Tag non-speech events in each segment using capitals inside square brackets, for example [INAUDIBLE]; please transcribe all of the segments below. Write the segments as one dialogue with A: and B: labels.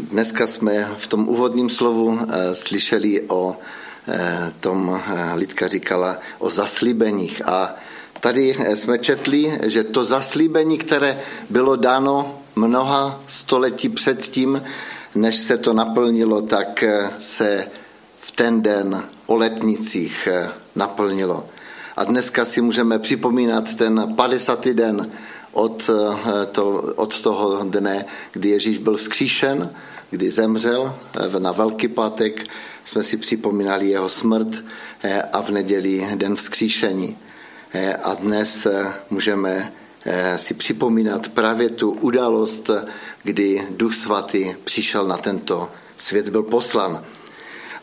A: Dneska jsme v tom úvodním slovu eh, slyšeli o eh, tom, eh, Lidka říkala, o zaslíbeních. A tady jsme četli, že to zaslíbení, které bylo dáno mnoha století předtím, než se to naplnilo, tak se v ten den o letnicích naplnilo. A dneska si můžeme připomínat ten 50. den od, to, od toho dne, kdy Ježíš byl vzkříšen kdy zemřel eh, na Velký pátek, jsme si připomínali jeho smrt eh, a v neděli den vzkříšení. Eh, a dnes můžeme si připomínat právě tu událost, kdy Duch Svatý přišel na tento svět, byl poslan.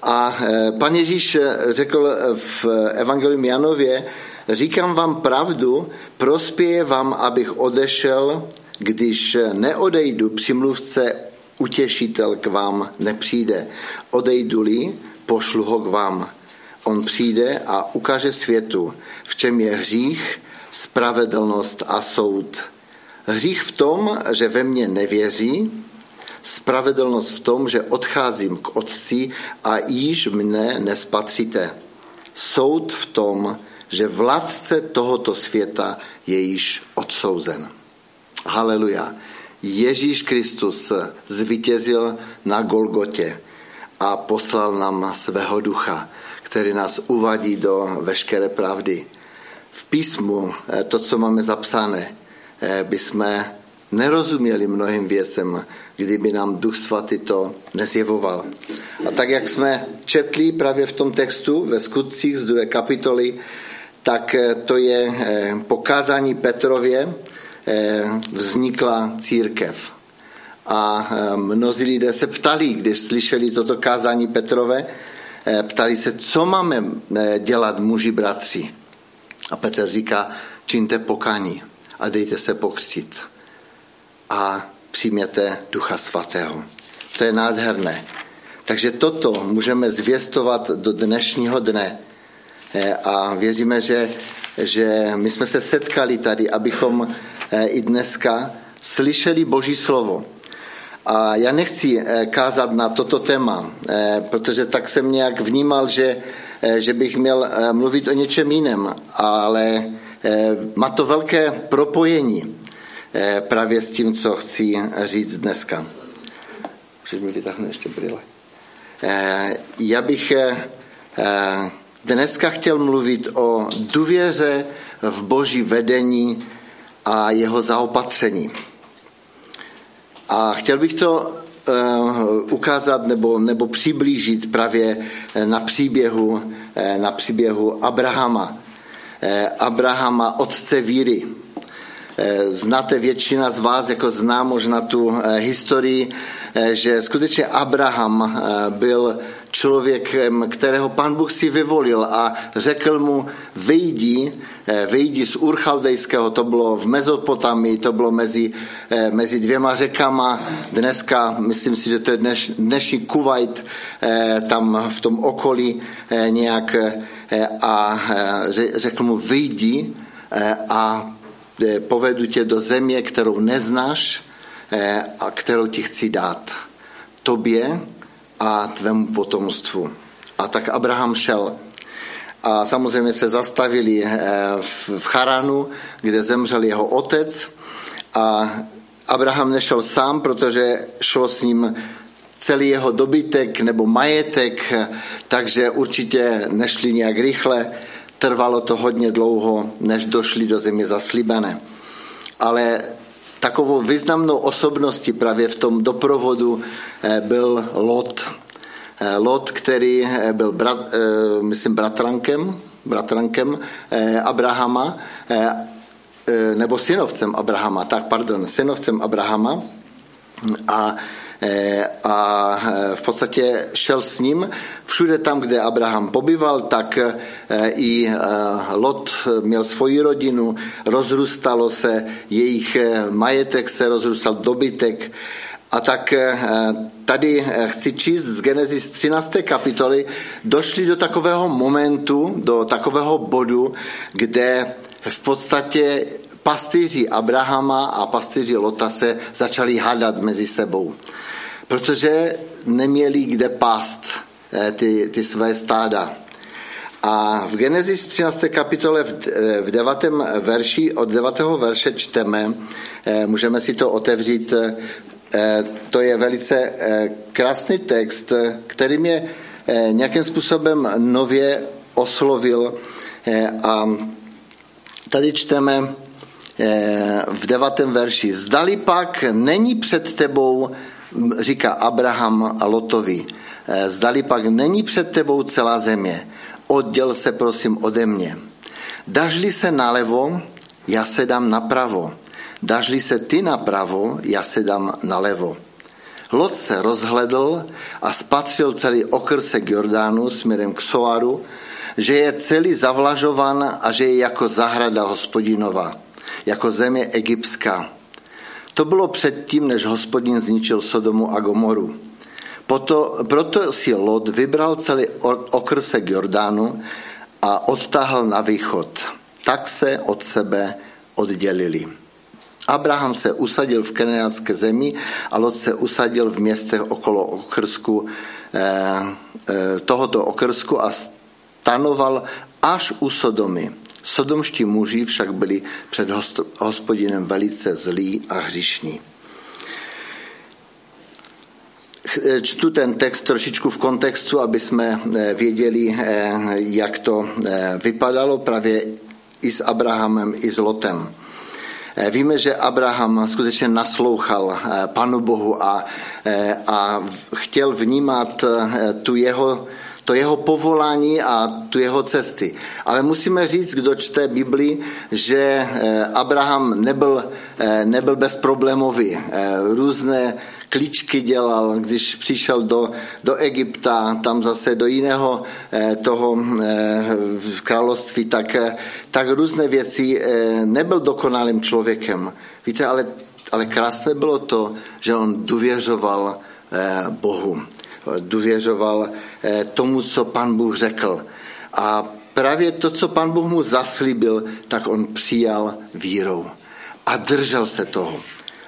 A: A pan Ježíš řekl v Evangelium Janově, říkám vám pravdu, prospěje vám, abych odešel, když neodejdu, přimluvce utěšitel k vám nepřijde. Odejdu-li, pošlu ho k vám. On přijde a ukáže světu, v čem je hřích, spravedlnost a soud. Hřích v tom, že ve mně nevěří, spravedlnost v tom, že odcházím k Otci a již mne nespatříte. Soud v tom, že vládce tohoto světa je již odsouzen. Haleluja. Ježíš Kristus zvítězil na Golgotě a poslal nám svého ducha, který nás uvadí do veškeré pravdy. V písmu, eh, to, co máme zapsané, eh, bychom nerozuměli mnohým věcem, kdyby nám Duch Svatý to nezjevoval. A tak, jak jsme četli právě v tom textu ve skutcích z druhé kapitoly, tak eh, to je pokázání Petrově, Eh, vznikla církev. A eh, mnozí lidé se ptali, když slyšeli toto kázání Petrové, eh, ptali se, co máme dělat muži bratři. A Petr říká, čiňte pokání a dejte se pokřtit a přijměte Ducha Svatého. To je nádherné. Takže toto můžeme zvěstovat do dnešního dne a věříme, že, že my jsme se setkali tady, abychom Eh, i dneska slyšeli Boží slovo. A já nechci eh, kázat na toto téma, eh, protože tak jsem nějak vnímal, že, že bych měl mluvit o něčem jiném, ale má to velké propojení právě s tím, co chci říct dneska. Můžeš mi vytáhnout ještě brýle. Já bych dneska chtěl mluvit o důvěře v boží vedení a jeho zaopatření. A chtěl bych to uh, ukázat nebo, nebo přiblížit právě eh, na příběhu, eh, na příběhu Abrahama. Abrahama, otce víry. Znáte většina z vás, jako zná možná tu historii, že skutečně Abraham byl člověkem, kterého pan Bůh si vyvolil a řekl mu, vyjdi Eh, vyjdi z Urchaldejského, to bylo v Mezopotamii, to bylo mezi, eh, mezi dvěma řekama. Dneska, myslím si, že to je dneš, dnešní Kuwait, eh, tam v tom okolí nějak a řekl mu, vyjdi a povedu tě do země, kterou neznáš a kterou ti chci dát. Tobě a tvému potomstvu. A tak Abraham šel a samozřejmě se zastavili eh, v Charanu, kde zemřel jeho otec a Abraham nešel sám, protože šlo s ním celý jeho dobytek nebo majetek, takže určitě nešli nějak rychle. Trvalo to hodně dlouho, než došli do země zaslíbené. Ale takovou významnou osobností právě v tom doprovodu eh, byl Lot. Eh, Lot, který eh, byl, brat, myslím, bratrankem, bratrankem Abrahama, nebo synovcem Abrahama, tak pardon, synovcem Abrahama a a v podstatě šel s ním. Všude tam, kde Abraham pobyval, tak i Lot měl svoji rodinu, rozrůstalo se, jejich majetek se rozrůstal, dobytek a tak eh, tady eh, chci číst z Genesis 13. kapitoly, došli do takového momentu, do takového bodu, kde v podstatě pastýři Abrahama a pastýři Lota se začali hádat mezi sebou. Protože neměli kde pást ty, ty své stáda. A v Genesis 13. kapitole v 9. verši, od 9. verše čteme, můžeme si to otevřít, to je velice krásný text, který mě nějakým způsobem nově oslovil a tady čteme v devátém verši. Zdali pak není před tebou, říká Abraham a Lotovi, zdali pak není před tebou celá země, odděl se prosím ode mě. Dažli se nalevo, já se dám napravo. Dažli se ty napravo, já se dám nalevo. Lot se rozhledl a spatřil celý okrsek Jordánu směrem k Soaru, že je celý zavlažovan a že je jako zahrada hospodinova, jako země egyptská. To bylo předtím, než hospodin zničil Sodomu a Gomoru. Proto, proto si Lot vybral celý okrsek Jordánu a odtáhl na východ. Tak se od sebe oddělili. Abraham se usadil v keneánské zemi a Lot se usadil v městech okolo okrsku, eh, eh, tohoto okrsku a stanoval až u Sodomy. Sodomští muži však byli před hospodinem velice zlí a hřišní. Čtu ten text trošičku v kontextu, aby jsme eh, věděli, jak to vypadalo právě i s Abrahamem, i s Lotem. Eh, víme, že Abraham skutečně naslouchal eh, Panu Bohu a, eh, a chtěl vnímat tu jeho, to jeho povolání a tu jeho cesty. Ale musíme říct, kdo čte Bibli, že Abraham nebyl, nebyl bezproblémový. Různé klíčky dělal, když přišel do, do Egypta, tam zase do jiného eh, toho eh, království, tak, eh, tak různé věci nebyl dokonalým člověkem. Víte, ale, ale krásné bylo to, že on důvěřoval Bohu. Důvěřoval tomu, co pan Bůh řekl. A právě to, co pan Bůh mu zaslíbil, tak on přijal vírou a držel se toho.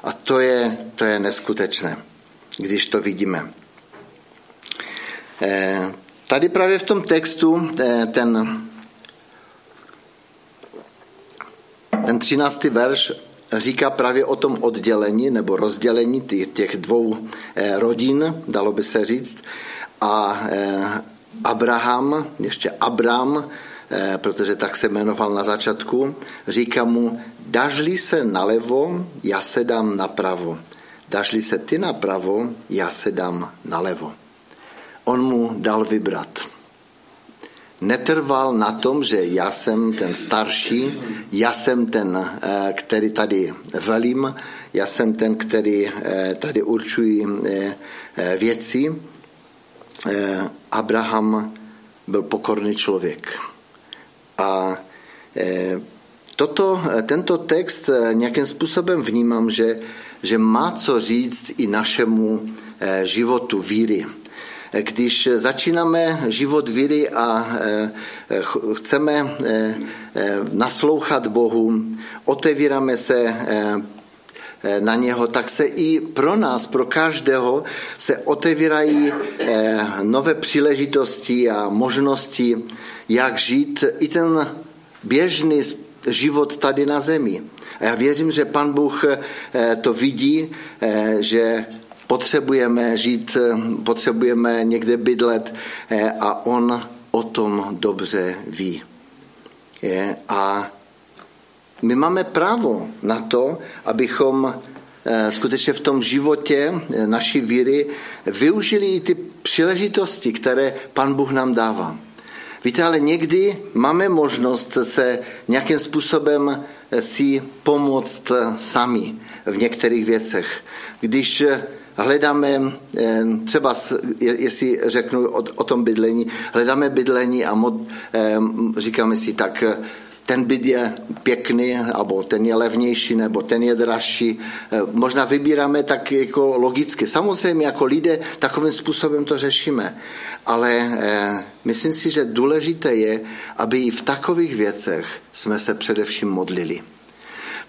A: A to je, to je neskutečné, když to vidíme. Eh, tady právě v tom textu eh, ten, ten 13. verš říká právě o tom oddělení nebo rozdělení těch dvou eh, rodin, dalo by se říct. A Abraham, ještě Abram, protože tak se jmenoval na začátku, říká mu, dažli se nalevo, já se dám napravo. Dažli se ty napravo, já se dám nalevo. On mu dal vybrat. Netrval na tom, že já jsem ten starší, já jsem ten, eh, který tady velím, já jsem ten, který eh, tady určují eh, věci. Abraham byl pokorný člověk. A toto, tento text eh, nějakým způsobem vnímám, že, že má co říct i našemu eh, životu víry. Eh, když začínáme život víry a chceme naslouchat Bohu, otevíráme se na něho, tak se i pro nás, pro každého se otevírají nové příležitosti a možnosti, jak žít i ten běžný život tady na zemi. A já věřím, že pan Bůh eh, to vidí, eh, že potřebujeme žít, eh, potřebujeme někde bydlet a on o tom dobře ví. A my máme právo na to, abychom skutečně v tom životě naší víry využili i ty příležitosti, které pan Bůh nám dává. Víte, ale někdy máme možnost se nějakým způsobem si pomoct sami v některých věcech. Když hledáme, eh, třeba jestli řeknu o, tom bydlení, hledáme bydlení a eh, říkáme si tak, ten byt je pěkný, nebo ten je levnější, nebo ten je dražší. Eh, možná vybíráme tak jako logicky. Samozřejmě jako lidé takovým způsobem to řešíme. Ale eh, myslím si, že důležité je, aby i v takových věcech jsme se především modlili.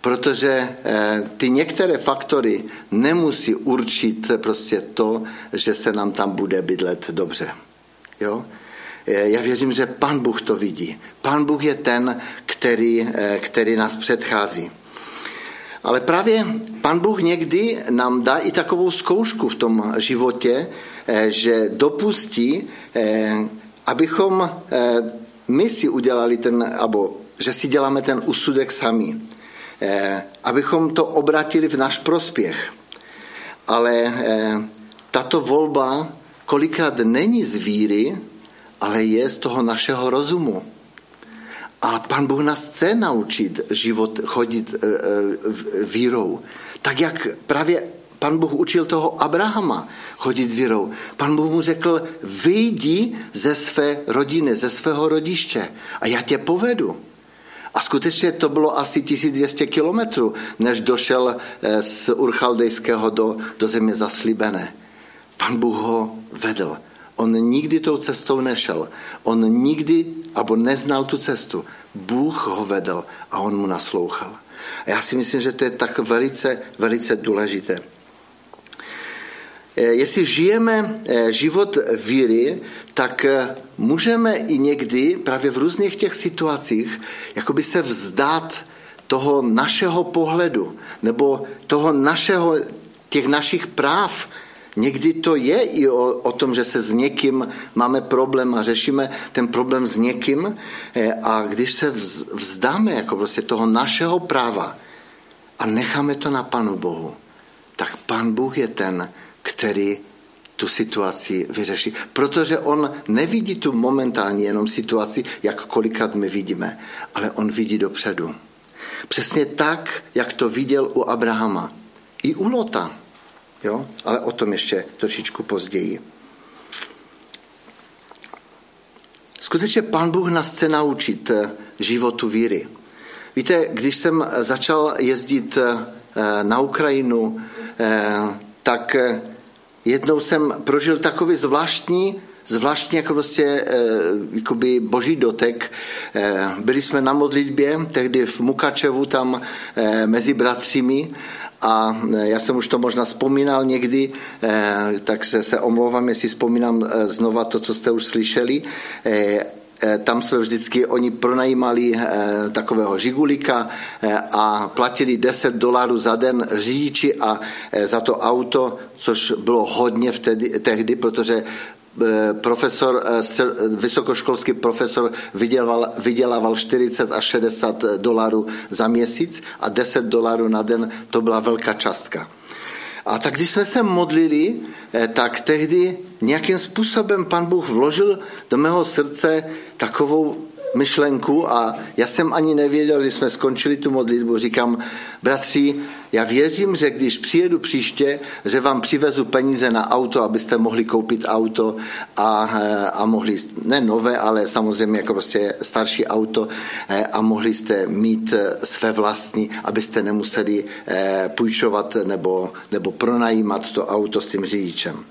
A: Protože ty některé faktory nemusí určit prostě to, že se nám tam bude bydlet dobře. Jo? Já věřím, že Pan Bůh to vidí. Pan Bůh je ten, který, který nás předchází. Ale právě Pan Bůh někdy nám dá i takovou zkoušku v tom životě, že dopustí, abychom my si udělali ten, abo že si děláme ten úsudek sami, abychom to obratili v náš prospěch. Ale tato volba kolikrát není z víry, ale je z toho našeho rozumu. A pan Bůh nás chce naučit život chodit e, e, vírou. Tak jak právě pan Bůh učil toho Abrahama chodit vírou. Pan Bůh mu řekl, vyjdi ze své rodiny, ze svého rodiště a já tě povedu. A skutečně to bylo asi 1200 kilometrů, než došel e, z Urchaldejského do, do země zaslíbené. Pan Bůh ho vedl. On nikdy tou cestou nešel. On nikdy, abo neznal tu cestu. Bůh ho vedl a on mu naslouchal. A já si myslím, že to je tak velice, velice důležité. Eh, jestli žijeme eh, život víry, tak eh, můžeme i někdy právě v různých těch situacích jakoby se vzdát toho našeho pohledu nebo toho našeho, těch našich práv, Někdy to je i o, o tom, že se s někým máme problém a řešíme ten problém s někým eh, a když se vzdáme jako prostě toho našeho práva a necháme to na Panu Bohu, tak Pan Bůh je ten, který tu situaci vyřeší. Protože on nevidí tu momentální jenom situaci, jak kolikrát my vidíme, ale on vidí dopředu. Přesně tak, jak to viděl u Abrahama. I u Lota. Jo? Ale o tom ještě trošičku později. Skutečně Pán Bůh nás chce naučit eh, životu víry. Víte, když jsem začal jezdit eh, na Ukrajinu, eh, tak jednou jsem prožil takový zvláštní, zvláštní jako prostě jakoby boží dotek. Byli jsme na modlitbě, tehdy v Mukačevu, tam mezi bratřími a e, já jsem už to možná vzpomínal někdy, e, takže se omlouvám, jestli vzpomínám e, znova to, co jste už slyšeli. Tam jsme vždycky, oni pronajímali takového žigulika a platili 10 dolarů za den řidiči a za to auto, což bylo hodně vtedy, tehdy, protože profesor, eh, vysokoškolský profesor vydělával, vydělával 40 až 60 dolarů za měsíc a 10 dolarů na den to byla velká částka. A tak když jsme se modlili, eh, tak tehdy nějakým způsobem pan Bůh vložil do mého srdce takovou myšlenku a já jsem ani nevěděl, když jsme skončili tu modlitbu, říkám, bratři, já věřím, že když přijedu příště, že vám přivezu peníze na auto, abyste mohli koupit auto a, a mohli, ne nové, ale samozřejmě jako prostě starší auto a mohli jste mít své vlastní, abyste nemuseli eh, půjčovat nebo, nebo pronajímat to auto s tím řidičem.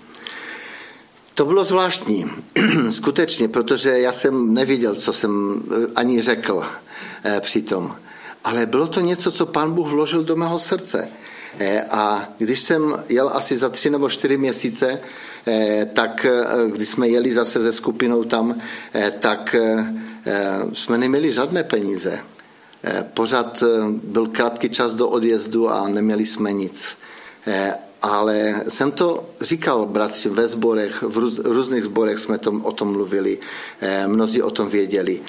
A: To bylo zvláštní, [CLEARS THROAT] skutečně, protože já jsem neviděl, co jsem eh, ani řekl eh, přitom. Ale bylo to něco, co pán Bůh vložil do mého srdce. Eh, a když jsem jel asi za tři nebo čtyři měsíce, tak když jsme jeli zase se skupinou tam, tak jsme neměli žádné peníze. Pořád byl krátký čas do odjezdu a neměli jsme nic. Ale jsem to říkal bratři ve sborech, v růz, různých sborech jsme tom, o tom mluvili, eh, mnozí o tom věděli.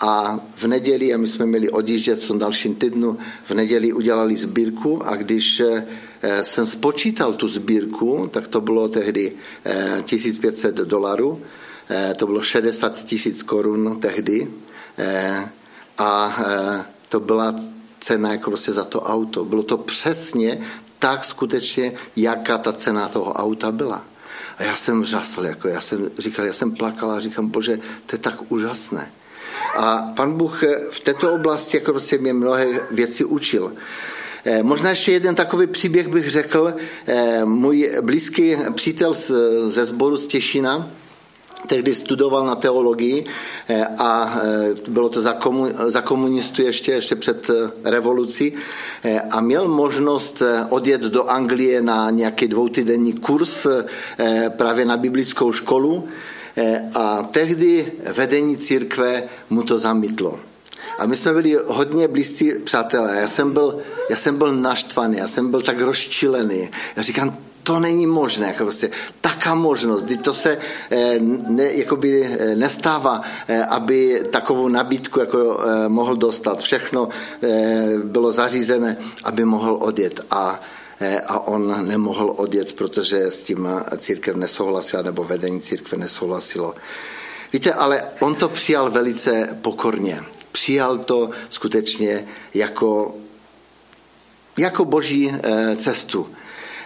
A: A v neděli, a my jsme měli odjíždět v tom dalším týdnu, v neděli udělali sbírku a když eh, jsem spočítal tu sbírku, tak to bylo tehdy eh, 1500 dolarů, eh, to bylo 60 tisíc korun tehdy eh, a to byla cena jako prostě za to auto. Bylo to přesně tak skutečně, jaká ta cena toho auta byla. A já jsem žasl, jako já jsem říkal, já jsem plakal a říkám, bože, to je tak úžasné. A pan Bůh v této oblasti jako prostě mě mnohé věci učil. Eh, možná ještě jeden takový příběh bych řekl. Eh, můj blízký přítel ze sboru z Těšina, tehdy studoval na teologii eh, a eh, bylo to za, komu, za komunistů ještě, ještě před eh, revolucí a měl možnost odjet do Anglie na nějaký dvoutýdenní kurz právě na biblickou školu a tehdy vedení církve mu to zamítlo. A my jsme byli hodně blízcí přátelé. Já jsem byl, já jsem byl naštvaný, já jsem byl tak rozčilený. Já říkám, to není možné, jako prostě taká možnost, kdy to se eh, ne, jakoby eh, nestává, eh, aby takovou nabídku jako mohl dostat. Všechno bylo zařízené, aby mohl odjet. A a on nemohl odjet, protože s tím církev nesouhlasila, nebo vedení církve nesouhlasilo. Víte, ale on to přijal velice pokorně. Přijal to skutečně jako, jako boží cestu.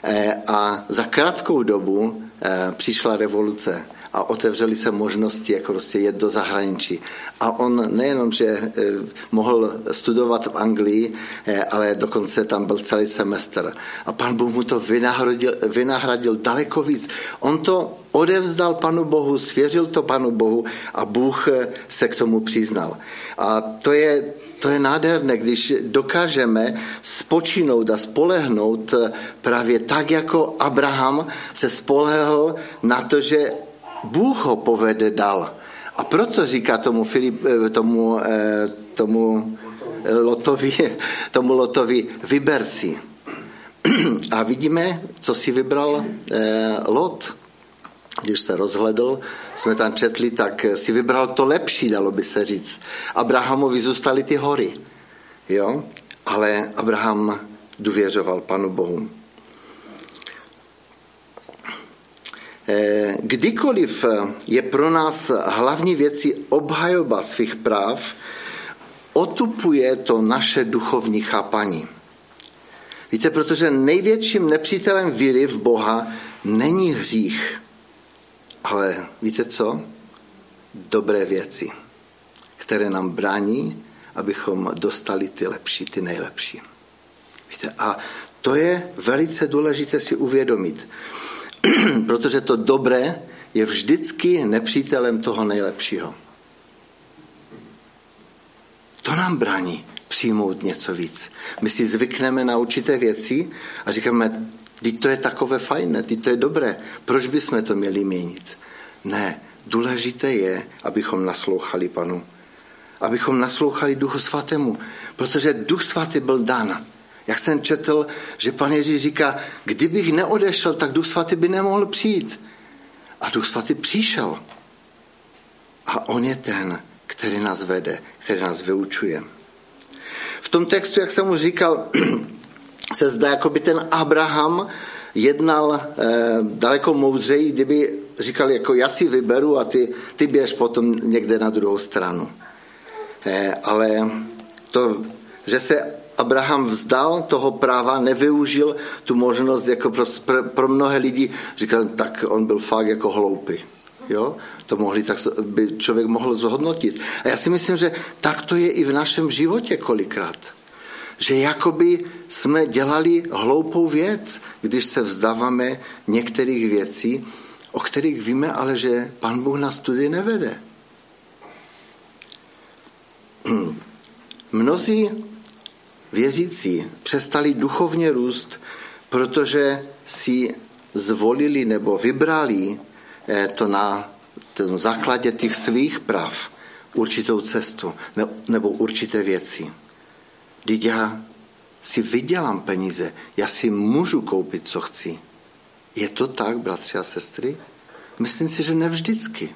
A: Eh, a za krátkou dobu eh, přišla revoluce a otevřely se možnosti jako prostě jet do zahraničí. A on nejenom, že eh, mohl studovat v Anglii, ale dokonce tam byl celý semestr. A pan Bůh mu to vynahradil, vynahradil daleko víc. On to odevzdal panu Bohu, svěřil to panu Bohu a Bůh se k tomu přiznal. A to je to je nádherné, když dokážeme spočinout a spolehnout právě tak, jako Abraham se spolehl na to, že Bůh ho povede dal. A proto říká tomu, Filip, eh, tomu, eh, tomu Lotovi, [LAUGHS] tomu Lotovi, vyber si. [CLEARS THROAT] A vidíme, co si vybral eh, Lot když se rozhledl, jsme tam četli, tak si vybral to lepší, dalo by se říct. Abrahamovi zůstaly ty hory, jo? ale Abraham důvěřoval Panu Bohu. Eh, kdykoliv je pro nás hlavní věcí obhajoba svých práv, otupuje to naše duchovní chápaní. Víte, protože největším nepřítelem víry v Boha není hřích, ale víte co? Dobré věci, které nám brání, abychom dostali ty lepší, ty nejlepší. Víte, a to je velice důležité si uvědomit, [CLEARS THROAT] protože to dobré je vždycky nepřítelem toho nejlepšího. To nám brání přijmout něco víc. My si zvykneme na určité věci a říkáme, Teď to je takové fajné, teď to je dobré. Proč bychom to měli měnit? Ne, důležité je, abychom naslouchali panu. Abychom naslouchali Duchu Svatému. Protože Duch Svatý byl dán. Jak jsem četl, že pan Ježíš říká, kdybych neodešel, tak Duch Svatý by nemohl přijít. A Duch Svatý přišel. A on je ten, který nás vede, který nás vyučuje. V tom textu, jak jsem mu říkal, [CLEARS THROAT] se zdá, jako by ten Abraham jednal eh, daleko moudřeji, kdyby říkal, jako já si vyberu a ty, ty běž potom někde na druhou stranu. Eh, ale to, že se Abraham vzdal toho práva, nevyužil tu možnost, jako pro, pro mnohé lidi říkal, tak on byl fakt jako hloupý. Jo? To mohli, tak by člověk mohl zhodnotit. A já si myslím, že tak to je i v našem životě kolikrát že jakoby jsme dělali hloupou věc, když se vzdáváme některých věcí, o kterých víme, ale že Pan Bůh nás tudy nevede. [CLEARS THROAT] Mnozí věřící přestali duchovně růst, protože si zvolili nebo vybrali eh, to na tom základě těch svých práv určitou cestu nebo určité věci. Teď já si vydělám peníze, já si můžu koupit, co chci. Je to tak, bratři a sestry? Myslím si, že nevždycky.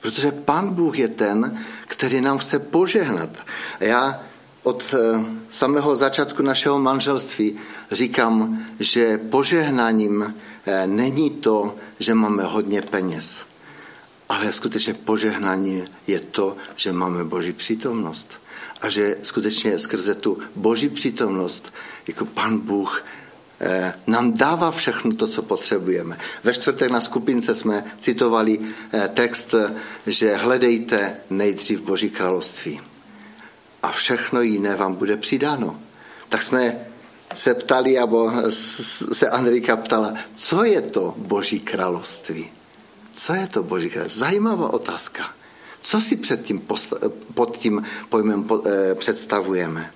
A: Protože Pán Bůh je ten, který nám chce požehnat. A já od eh, samého začátku našeho manželství říkám, že požehnaním eh, není to, že máme hodně peněz, ale skutečně požehnání je to, že máme Boží přítomnost a že skutečně skrze tu boží přítomnost jako pan Bůh eh, nám dává všechno to, co potřebujeme. Ve čtvrtek na skupince jsme citovali eh, text, že hledejte nejdřív Boží království a všechno jiné vám bude přidáno. Tak jsme se ptali, nebo se Andrika ptala, co je to Boží království? Co je to Boží království? Zajímavá otázka. Co si před tím, pod tím pojmem eh, představujeme?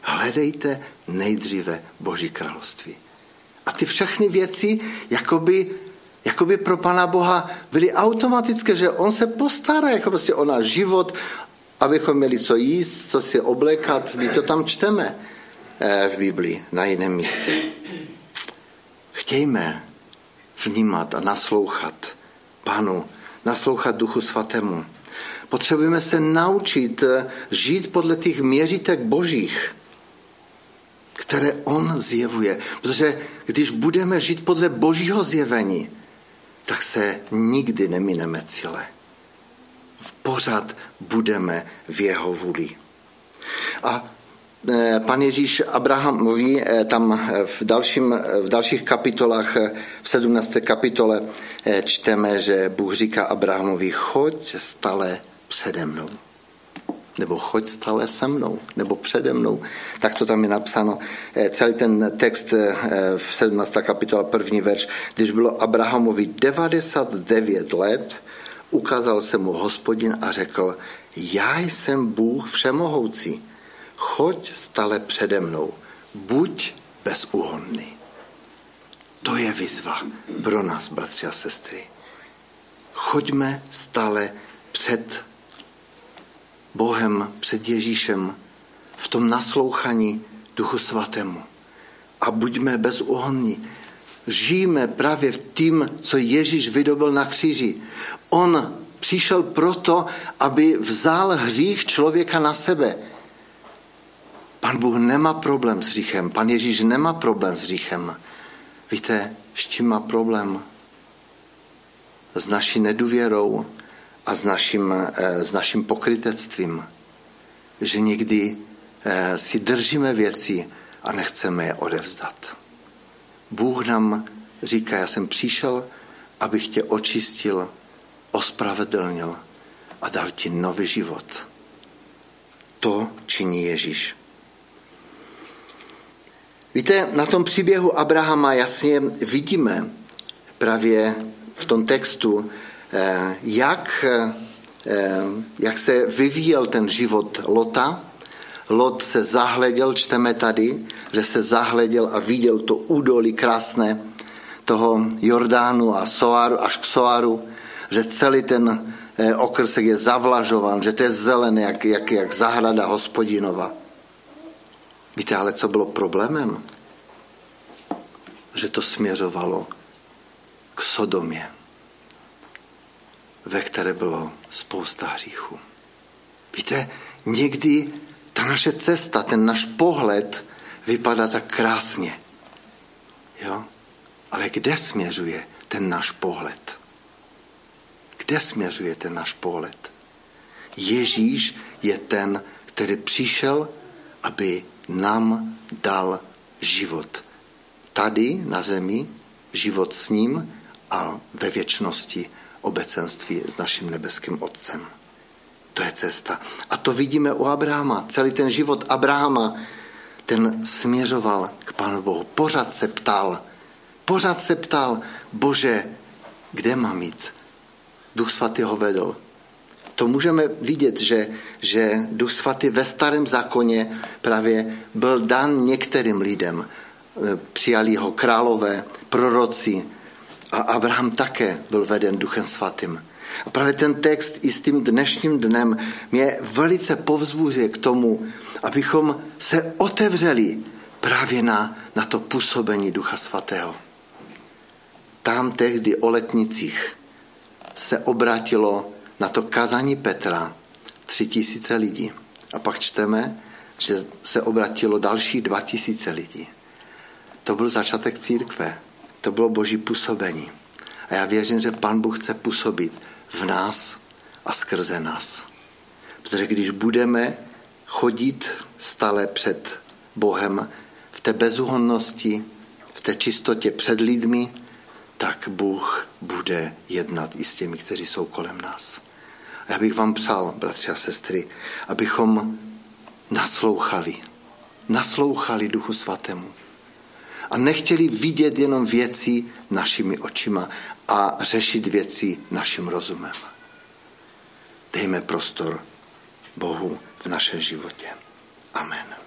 A: Hledejte nejdříve Boží království. A ty všechny věci jakoby, jakoby pro Pana Boha byly automatické, že On se postará jako prostě o náš život, abychom měli co jíst, co si oblékat, když to tam čteme eh, v Biblii na jiném místě. Chtějme vnímat a naslouchat Panu, naslouchat Duchu Svatému. Potřebujeme se naučit eh, žít podle těch měřítek božích, které on zjevuje. Protože když budeme žít podle božího zjevení, tak se nikdy nemineme cíle. Pořád budeme v jeho vůli. A eh, pan Ježíš Abraham mluví eh, tam v, dalším, v dalších kapitolách, v 17. kapitole čteme, že Bůh říká Abrahamovi, choď stále přede mnou. Nebo choď stále se mnou, nebo přede mnou. Tak to tam je napsáno. Eh, celý ten text eh, v 17. kapitola, první verš. Když bylo Abrahamovi 99 let, ukázal se mu hospodin a řekl, já jsem Bůh všemohoucí, choď stále přede mnou, buď bezúhonný. To je výzva pro nás, bratři a sestry. Choďme stále před Bohem, před Ježíšem, v tom naslouchaní Duchu Svatému. A buďme bezúhonní. Žijeme právě v tím, co Ježíš vydobil na kříži. On přišel proto, aby vzal hřích člověka na sebe. Pan Bůh nemá problém s hříchem. Pan Ježíš nemá problém s hříchem. Víte, s čím má problém? S naší nedůvěrou, a s naším, eh, s naším pokrytectvím, že někdy eh, si držíme věci a nechceme je odevzdat. Bůh nám říká, já jsem přišel, abych tě očistil, ospravedlnil a dal ti nový život. To činí Ježíš. Víte, na tom příběhu Abrahama jasně vidíme právě v tom textu, jak, eh, jak se vyvíjel ten život Lota. Lot se zahleděl, čteme tady, že se zahleděl a viděl to údolí krásné toho Jordánu a Soaru, až k Soaru, že celý ten eh, okrsek je zavlažovan, že to je zelené, jak, jak, jak zahrada hospodinova. Víte, ale co bylo problémem? Že to směřovalo k Sodomě ve které bylo spousta hříchů. Víte, někdy ta naše cesta, ten náš pohled vypadá tak krásně. Jo? Ale kde směřuje ten náš pohled? Kde směřuje ten náš pohled? Ježíš je ten, který přišel, aby nám dal život. Tady na zemi život s ním a ve věčnosti obecenství s naším nebeským Otcem. To je cesta. A to vidíme u Abrahama. Celý ten život Abrahama, ten směřoval k Pánu Bohu. Pořád se ptal, pořád se ptal, Bože, kde mám jít? Duch svatý ho vedl. To můžeme vidět, že, že Duch svatý ve starém zákoně právě byl dan některým lidem. Přijali ho králové, proroci, a Abraham také byl veden Duchem Svatým. A právě ten text i s tím dnešním dnem mě velice povzbuzuje k tomu, abychom se otevřeli právě na, na to působení Ducha Svatého. Tam tehdy o letnicích se obrátilo na to kazání Petra tři tisíce lidí. A pak čteme, že se obratilo další dva tisíce lidí. To byl začátek církve. To bylo boží působení. A já věřím, že Pan Bůh chce působit v nás a skrze nás. Protože když budeme chodit stále před Bohem v té bezúhonnosti, v té čistotě před lidmi, tak Bůh bude jednat i s těmi, kteří jsou kolem nás. A já bych vám přál, bratři a sestry, abychom naslouchali. Naslouchali Duchu Svatému a nechtěli vidět jenom věci našimi očima a řešit věci naším rozumem. Dejme prostor Bohu v našem životě. Amen.